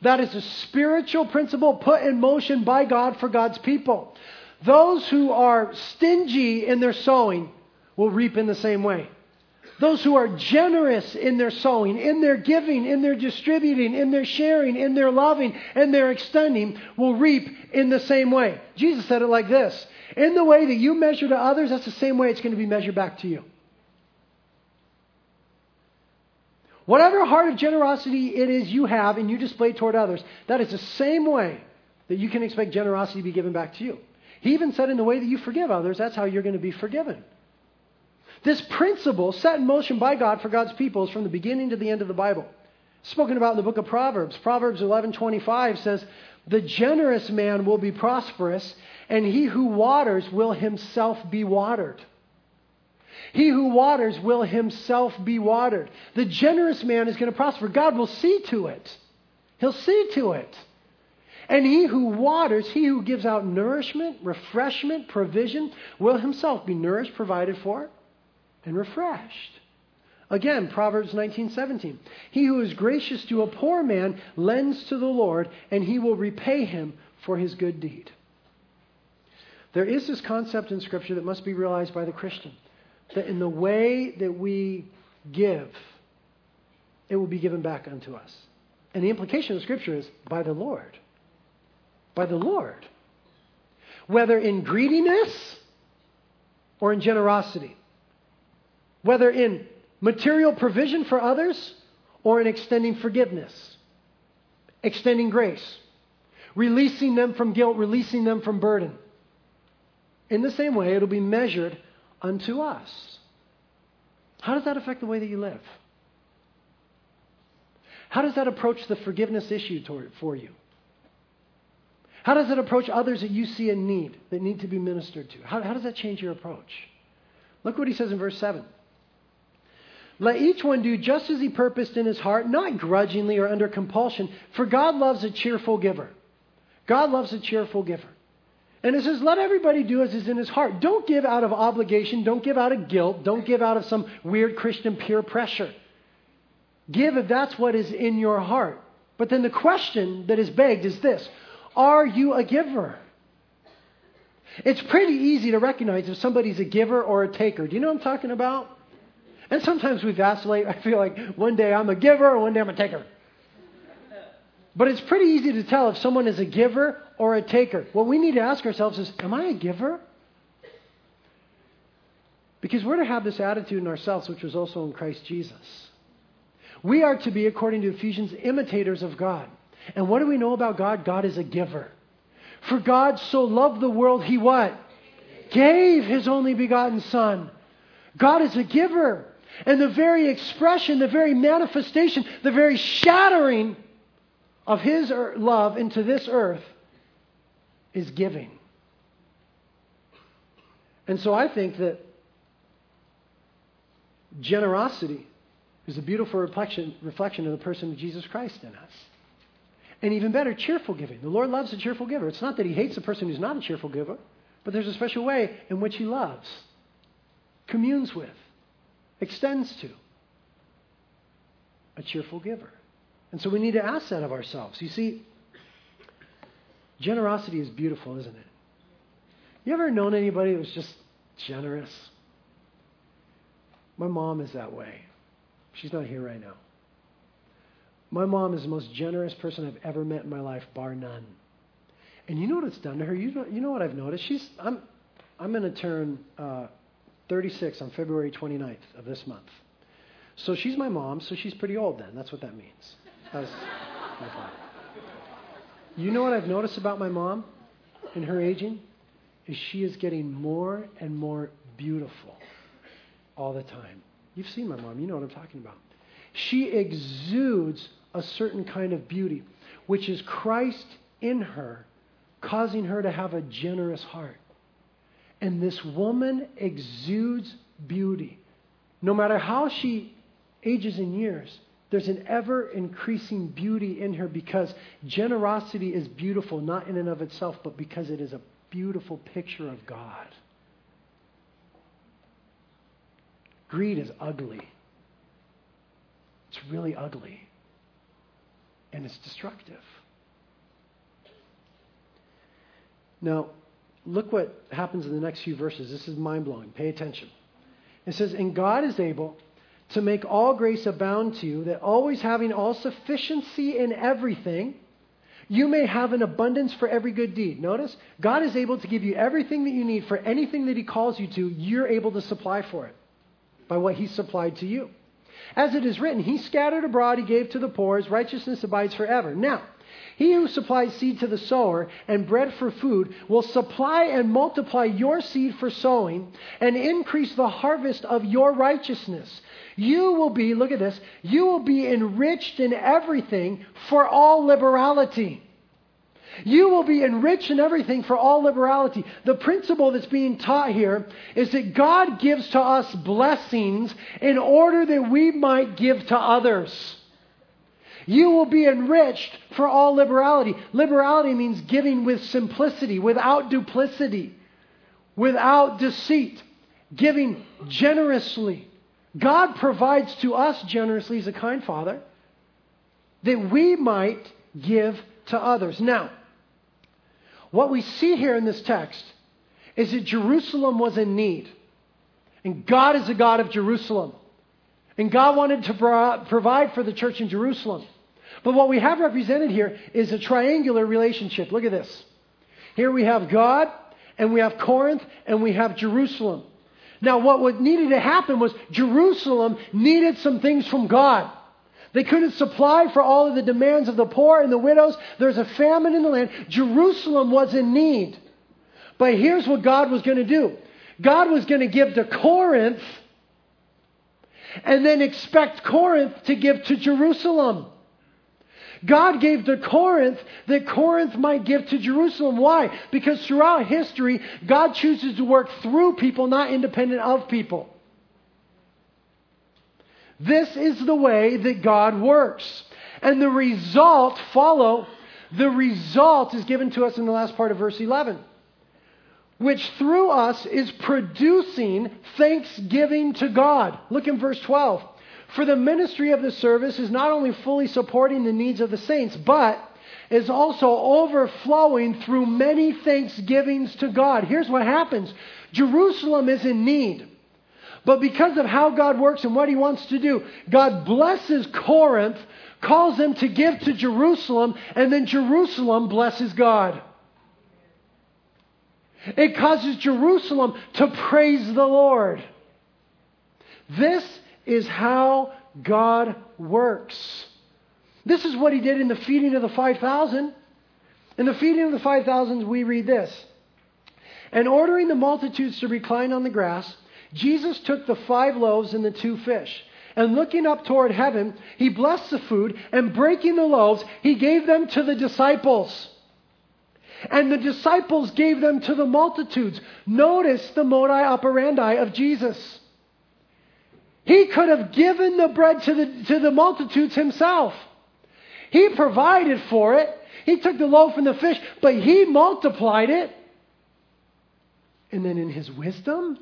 That is a spiritual principle put in motion by God for God's people. Those who are stingy in their sowing will reap in the same way. Those who are generous in their sowing, in their giving, in their distributing, in their sharing, in their loving, and their extending will reap in the same way. Jesus said it like this In the way that you measure to others, that's the same way it's going to be measured back to you. Whatever heart of generosity it is you have and you display toward others, that is the same way that you can expect generosity to be given back to you. He even said, in the way that you forgive others, that's how you're going to be forgiven. This principle set in motion by God for God's people is from the beginning to the end of the Bible. Spoken about in the book of Proverbs. Proverbs 11:25 says, "The generous man will be prosperous, and he who waters will himself be watered." He who waters will himself be watered. The generous man is going to prosper. God will see to it. He'll see to it. And he who waters, he who gives out nourishment, refreshment, provision, will himself be nourished, provided for, and refreshed. Again, Proverbs 19:17. He who is gracious to a poor man lends to the Lord, and he will repay him for his good deed. There is this concept in Scripture that must be realized by the Christian. that in the way that we give, it will be given back unto us. And the implication of Scripture is by the Lord. By the Lord. Whether in greediness or in generosity. Whether in material provision for others or in extending forgiveness, extending grace, releasing them from guilt, releasing them from burden. In the same way, it'll be measured unto us. How does that affect the way that you live? How does that approach the forgiveness issue for you? How does it approach others that you see in need, that need to be ministered to? How, how does that change your approach? Look what he says in verse 7. Let each one do just as he purposed in his heart, not grudgingly or under compulsion, for God loves a cheerful giver. God loves a cheerful giver. And it says, let everybody do as is in his heart. Don't give out of obligation. Don't give out of guilt. Don't give out of some weird Christian peer pressure. Give if that's what is in your heart. But then the question that is begged is this Are you a giver? It's pretty easy to recognize if somebody's a giver or a taker. Do you know what I'm talking about? And sometimes we vacillate. I feel like one day I'm a giver and one day I'm a taker. But it's pretty easy to tell if someone is a giver or a taker. What we need to ask ourselves is Am I a giver? Because we're to have this attitude in ourselves, which was also in Christ Jesus. We are to be, according to Ephesians, imitators of God. And what do we know about God? God is a giver. For God so loved the world, he what? Gave his only begotten Son. God is a giver. And the very expression, the very manifestation, the very shattering of his er, love into this earth is giving. And so I think that generosity is a beautiful reflection, reflection of the person of Jesus Christ in us. And even better, cheerful giving. The Lord loves a cheerful giver. It's not that He hates a person who's not a cheerful giver, but there's a special way in which He loves, communes with, extends to a cheerful giver. And so we need to ask that of ourselves. You see, generosity is beautiful, isn't it? You ever known anybody that was just generous? My mom is that way. She's not here right now. My mom is the most generous person I've ever met in my life, bar none. And you know what it's done to her? You know, you know what I've noticed? She's, I'm, I'm going to turn uh, 36 on February 29th of this month. So she's my mom, so she's pretty old then. That's what that means. That's my. You know what I've noticed about my mom in her aging? Is she is getting more and more beautiful all the time. You've seen my mom. You know what I'm talking about. She exudes a certain kind of beauty, which is Christ in her, causing her to have a generous heart. And this woman exudes beauty. No matter how she ages in years, there's an ever increasing beauty in her because generosity is beautiful, not in and of itself, but because it is a beautiful picture of God. Greed is ugly. It's really ugly. And it's destructive. Now, look what happens in the next few verses. This is mind blowing. Pay attention. It says, And God is able to make all grace abound to you, that always having all sufficiency in everything, you may have an abundance for every good deed. Notice, God is able to give you everything that you need for anything that He calls you to, you're able to supply for it by what he supplied to you. As it is written, He scattered abroad, He gave to the poor, His righteousness abides forever. Now, he who supplies seed to the sower and bread for food will supply and multiply your seed for sowing and increase the harvest of your righteousness. You will be, look at this, you will be enriched in everything for all liberality you will be enriched in everything for all liberality. The principle that's being taught here is that God gives to us blessings in order that we might give to others. You will be enriched for all liberality. Liberality means giving with simplicity, without duplicity, without deceit, giving generously. God provides to us generously as a kind father that we might give to others. Now, what we see here in this text is that Jerusalem was in need. And God is the God of Jerusalem. And God wanted to pro- provide for the church in Jerusalem. But what we have represented here is a triangular relationship. Look at this. Here we have God, and we have Corinth, and we have Jerusalem. Now, what needed to happen was Jerusalem needed some things from God. They couldn't supply for all of the demands of the poor and the widows. There's a famine in the land. Jerusalem was in need. But here's what God was going to do God was going to give to Corinth and then expect Corinth to give to Jerusalem. God gave to Corinth that Corinth might give to Jerusalem. Why? Because throughout history, God chooses to work through people, not independent of people. This is the way that God works. And the result, follow, the result is given to us in the last part of verse 11, which through us is producing thanksgiving to God. Look in verse 12. For the ministry of the service is not only fully supporting the needs of the saints, but is also overflowing through many thanksgivings to God. Here's what happens Jerusalem is in need. But because of how God works and what He wants to do, God blesses Corinth, calls them to give to Jerusalem, and then Jerusalem blesses God. It causes Jerusalem to praise the Lord. This is how God works. This is what He did in the feeding of the 5,000. In the feeding of the 5,000, we read this. And ordering the multitudes to recline on the grass, Jesus took the five loaves and the two fish. And looking up toward heaven, he blessed the food, and breaking the loaves, he gave them to the disciples. And the disciples gave them to the multitudes. Notice the modi operandi of Jesus. He could have given the bread to the, to the multitudes himself. He provided for it. He took the loaf and the fish, but he multiplied it. And then in his wisdom,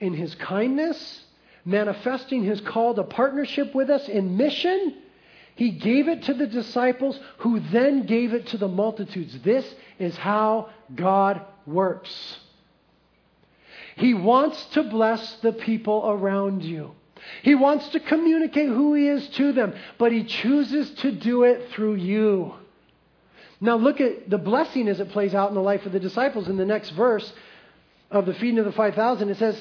in his kindness, manifesting his call to partnership with us in mission, he gave it to the disciples who then gave it to the multitudes. This is how God works. He wants to bless the people around you. He wants to communicate who He is to them, but He chooses to do it through you. Now, look at the blessing as it plays out in the life of the disciples in the next verse of the feeding of the 5,000. It says,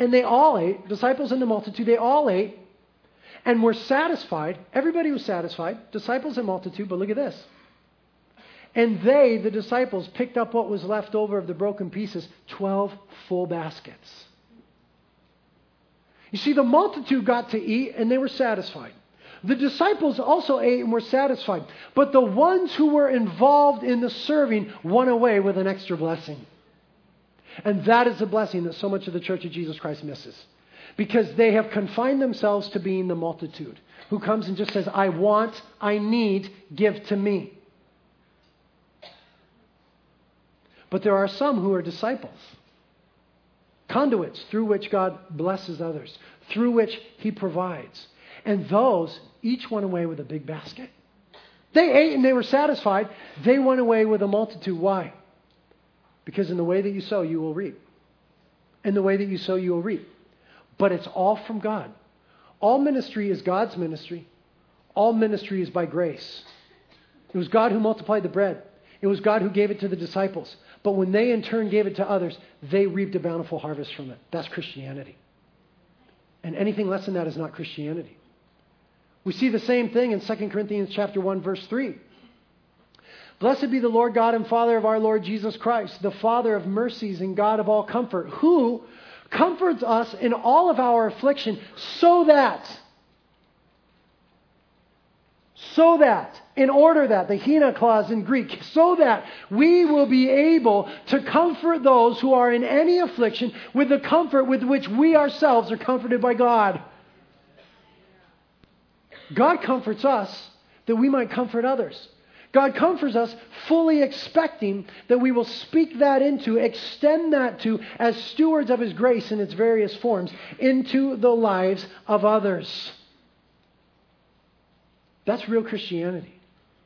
and they all ate, disciples and the multitude, they all ate and were satisfied. Everybody was satisfied, disciples and multitude, but look at this. And they, the disciples, picked up what was left over of the broken pieces 12 full baskets. You see, the multitude got to eat and they were satisfied. The disciples also ate and were satisfied. But the ones who were involved in the serving went away with an extra blessing. And that is the blessing that so much of the Church of Jesus Christ misses. Because they have confined themselves to being the multitude who comes and just says, I want, I need, give to me. But there are some who are disciples, conduits through which God blesses others, through which He provides. And those each went away with a big basket. They ate and they were satisfied. They went away with a multitude. Why? Because in the way that you sow, you will reap. In the way that you sow, you will reap. But it's all from God. All ministry is God's ministry. All ministry is by grace. It was God who multiplied the bread. It was God who gave it to the disciples. But when they in turn gave it to others, they reaped a bountiful harvest from it. That's Christianity. And anything less than that is not Christianity. We see the same thing in 2 Corinthians chapter 1 verse 3. Blessed be the Lord God and Father of our Lord Jesus Christ, the Father of mercies and God of all comfort, who comforts us in all of our affliction, so that, so that, in order that, the hina clause in Greek, so that we will be able to comfort those who are in any affliction with the comfort with which we ourselves are comforted by God. God comforts us that we might comfort others. God comforts us fully expecting that we will speak that into, extend that to, as stewards of His grace in its various forms, into the lives of others. That's real Christianity.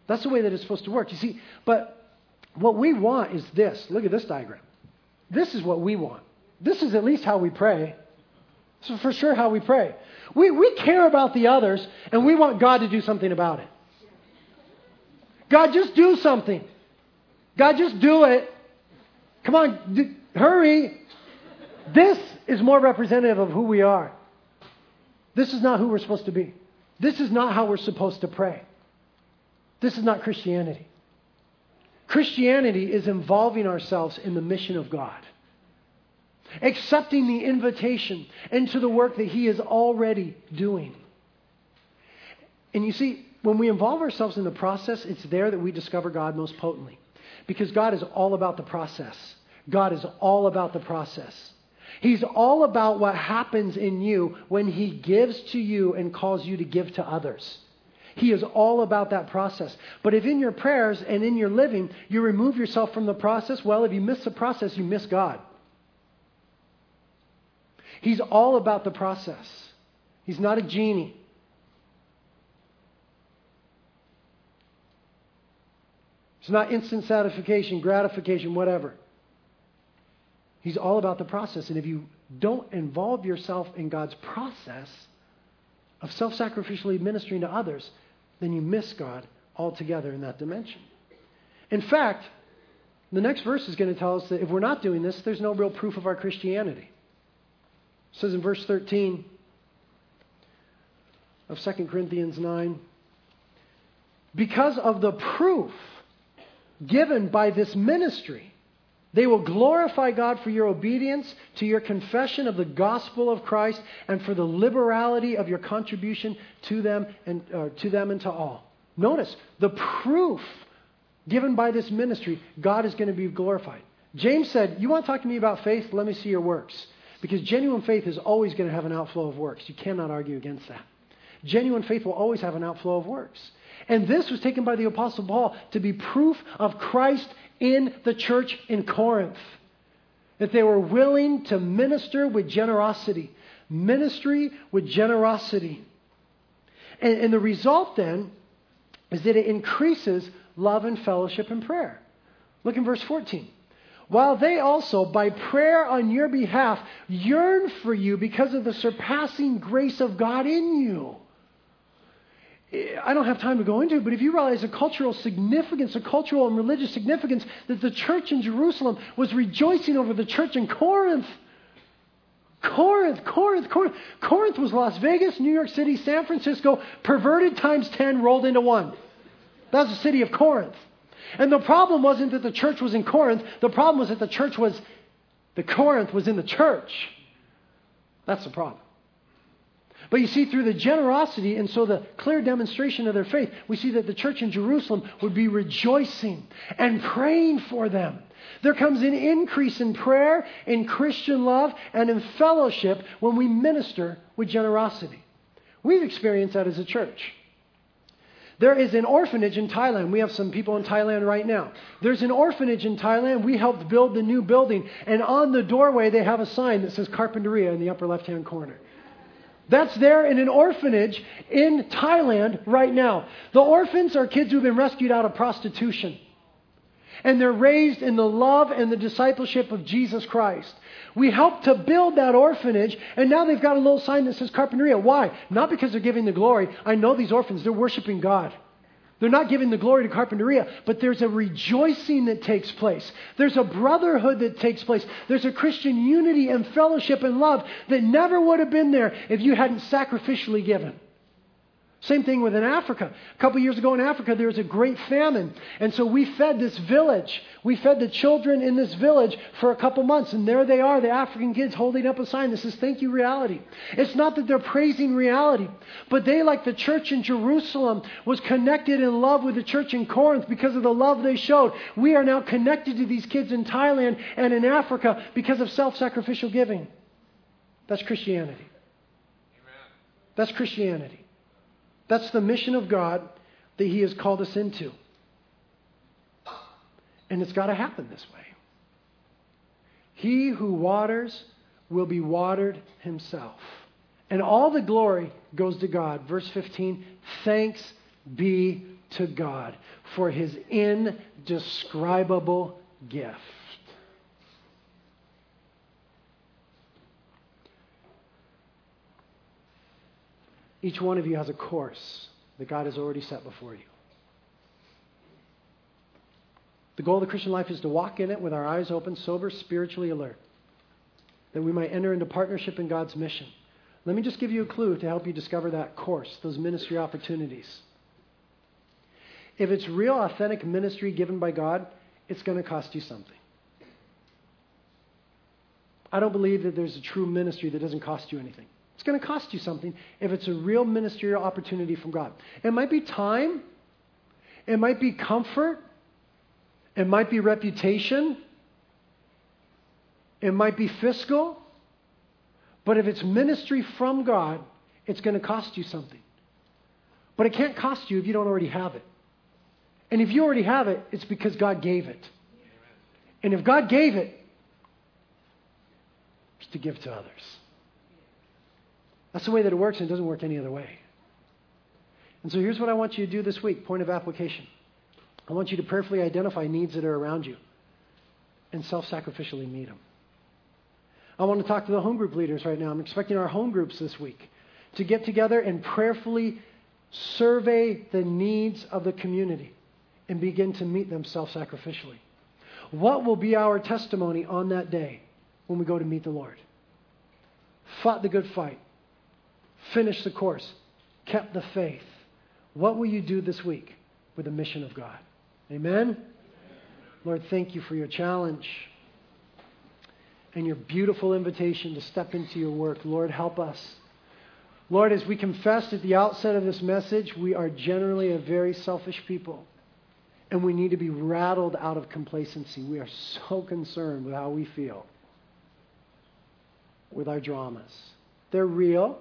That's the way that it's supposed to work. You see, but what we want is this. Look at this diagram. This is what we want. This is at least how we pray. So for sure how we pray. We, we care about the others and we want God to do something about it. God, just do something. God, just do it. Come on, d- hurry. This is more representative of who we are. This is not who we're supposed to be. This is not how we're supposed to pray. This is not Christianity. Christianity is involving ourselves in the mission of God, accepting the invitation into the work that He is already doing. And you see, when we involve ourselves in the process, it's there that we discover God most potently. Because God is all about the process. God is all about the process. He's all about what happens in you when He gives to you and calls you to give to others. He is all about that process. But if in your prayers and in your living you remove yourself from the process, well, if you miss the process, you miss God. He's all about the process. He's not a genie. It's not instant satisfaction, gratification, whatever. He's all about the process. And if you don't involve yourself in God's process of self sacrificially ministering to others, then you miss God altogether in that dimension. In fact, the next verse is going to tell us that if we're not doing this, there's no real proof of our Christianity. It says in verse 13 of 2 Corinthians 9 because of the proof given by this ministry they will glorify God for your obedience to your confession of the gospel of Christ and for the liberality of your contribution to them and uh, to them and to all. Notice the proof given by this ministry, God is going to be glorified. James said, "You want to talk to me about faith? Let me see your works." Because genuine faith is always going to have an outflow of works. You cannot argue against that. Genuine faith will always have an outflow of works. And this was taken by the Apostle Paul to be proof of Christ in the church in Corinth. That they were willing to minister with generosity. Ministry with generosity. And, and the result then is that it increases love and fellowship and prayer. Look in verse 14. While they also, by prayer on your behalf, yearn for you because of the surpassing grace of God in you. I don't have time to go into but if you realize the cultural significance, the cultural and religious significance, that the church in Jerusalem was rejoicing over the church in Corinth. Corinth, Corinth, Corinth. Corinth was Las Vegas, New York City, San Francisco, perverted times 10 rolled into one. That's the city of Corinth. And the problem wasn't that the church was in Corinth, the problem was that the church was, the Corinth was in the church. That's the problem. But you see, through the generosity and so the clear demonstration of their faith, we see that the church in Jerusalem would be rejoicing and praying for them. There comes an increase in prayer, in Christian love, and in fellowship when we minister with generosity. We've experienced that as a church. There is an orphanage in Thailand. We have some people in Thailand right now. There's an orphanage in Thailand. We helped build the new building. And on the doorway, they have a sign that says Carpinteria in the upper left hand corner. That's there in an orphanage in Thailand right now. The orphans are kids who've been rescued out of prostitution. And they're raised in the love and the discipleship of Jesus Christ. We helped to build that orphanage, and now they've got a little sign that says Carpinteria. Why? Not because they're giving the glory. I know these orphans, they're worshiping God. They're not giving the glory to Carpinteria, but there's a rejoicing that takes place. There's a brotherhood that takes place. There's a Christian unity and fellowship and love that never would have been there if you hadn't sacrificially given. Same thing with in Africa. A couple years ago in Africa, there was a great famine. And so we fed this village. We fed the children in this village for a couple months. And there they are, the African kids holding up a sign that says, Thank you, reality. It's not that they're praising reality, but they, like the church in Jerusalem, was connected in love with the church in Corinth because of the love they showed. We are now connected to these kids in Thailand and in Africa because of self sacrificial giving. That's Christianity. That's Christianity. That's the mission of God that He has called us into. And it's got to happen this way. He who waters will be watered himself. And all the glory goes to God. Verse 15 Thanks be to God for his indescribable gift. Each one of you has a course that God has already set before you. The goal of the Christian life is to walk in it with our eyes open, sober, spiritually alert, that we might enter into partnership in God's mission. Let me just give you a clue to help you discover that course, those ministry opportunities. If it's real, authentic ministry given by God, it's going to cost you something. I don't believe that there's a true ministry that doesn't cost you anything. It's going to cost you something if it's a real ministerial opportunity from God. It might be time, it might be comfort, it might be reputation, it might be fiscal, but if it's ministry from God, it's going to cost you something. But it can't cost you if you don't already have it. And if you already have it, it's because God gave it. And if God gave it, it's to give to others. That's the way that it works, and it doesn't work any other way. And so here's what I want you to do this week point of application. I want you to prayerfully identify needs that are around you and self sacrificially meet them. I want to talk to the home group leaders right now. I'm expecting our home groups this week to get together and prayerfully survey the needs of the community and begin to meet them self sacrificially. What will be our testimony on that day when we go to meet the Lord? Fought the good fight, finished the course, kept the faith. What will you do this week with the mission of God? Amen? Lord, thank you for your challenge and your beautiful invitation to step into your work. Lord, help us. Lord, as we confessed at the outset of this message, we are generally a very selfish people. And we need to be rattled out of complacency. We are so concerned with how we feel with our dramas. They're real,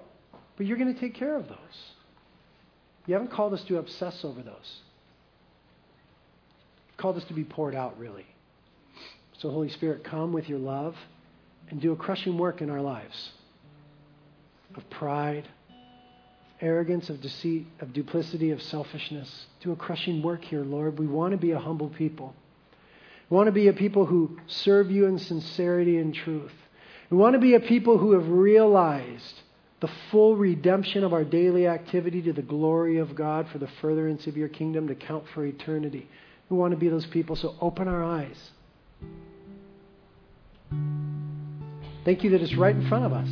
but you're going to take care of those. You haven't called us to obsess over those called us to be poured out, really. So, Holy Spirit, come with your love and do a crushing work in our lives of pride, arrogance, of deceit, of duplicity, of selfishness. Do a crushing work here, Lord. We want to be a humble people. We want to be a people who serve you in sincerity and truth. We want to be a people who have realized the full redemption of our daily activity to the glory of God for the furtherance of your kingdom to count for eternity. We want to be those people, so open our eyes. Thank you that it's right in front of us.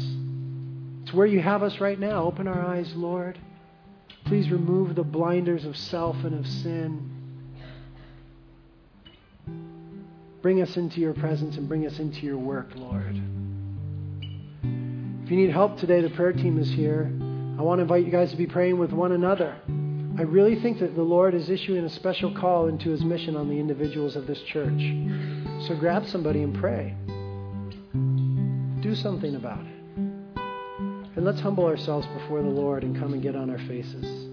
It's where you have us right now. Open our eyes, Lord. Please remove the blinders of self and of sin. Bring us into your presence and bring us into your work, Lord. You need help today, the prayer team is here. I want to invite you guys to be praying with one another. I really think that the Lord is issuing a special call into his mission on the individuals of this church. So grab somebody and pray. Do something about it. And let's humble ourselves before the Lord and come and get on our faces.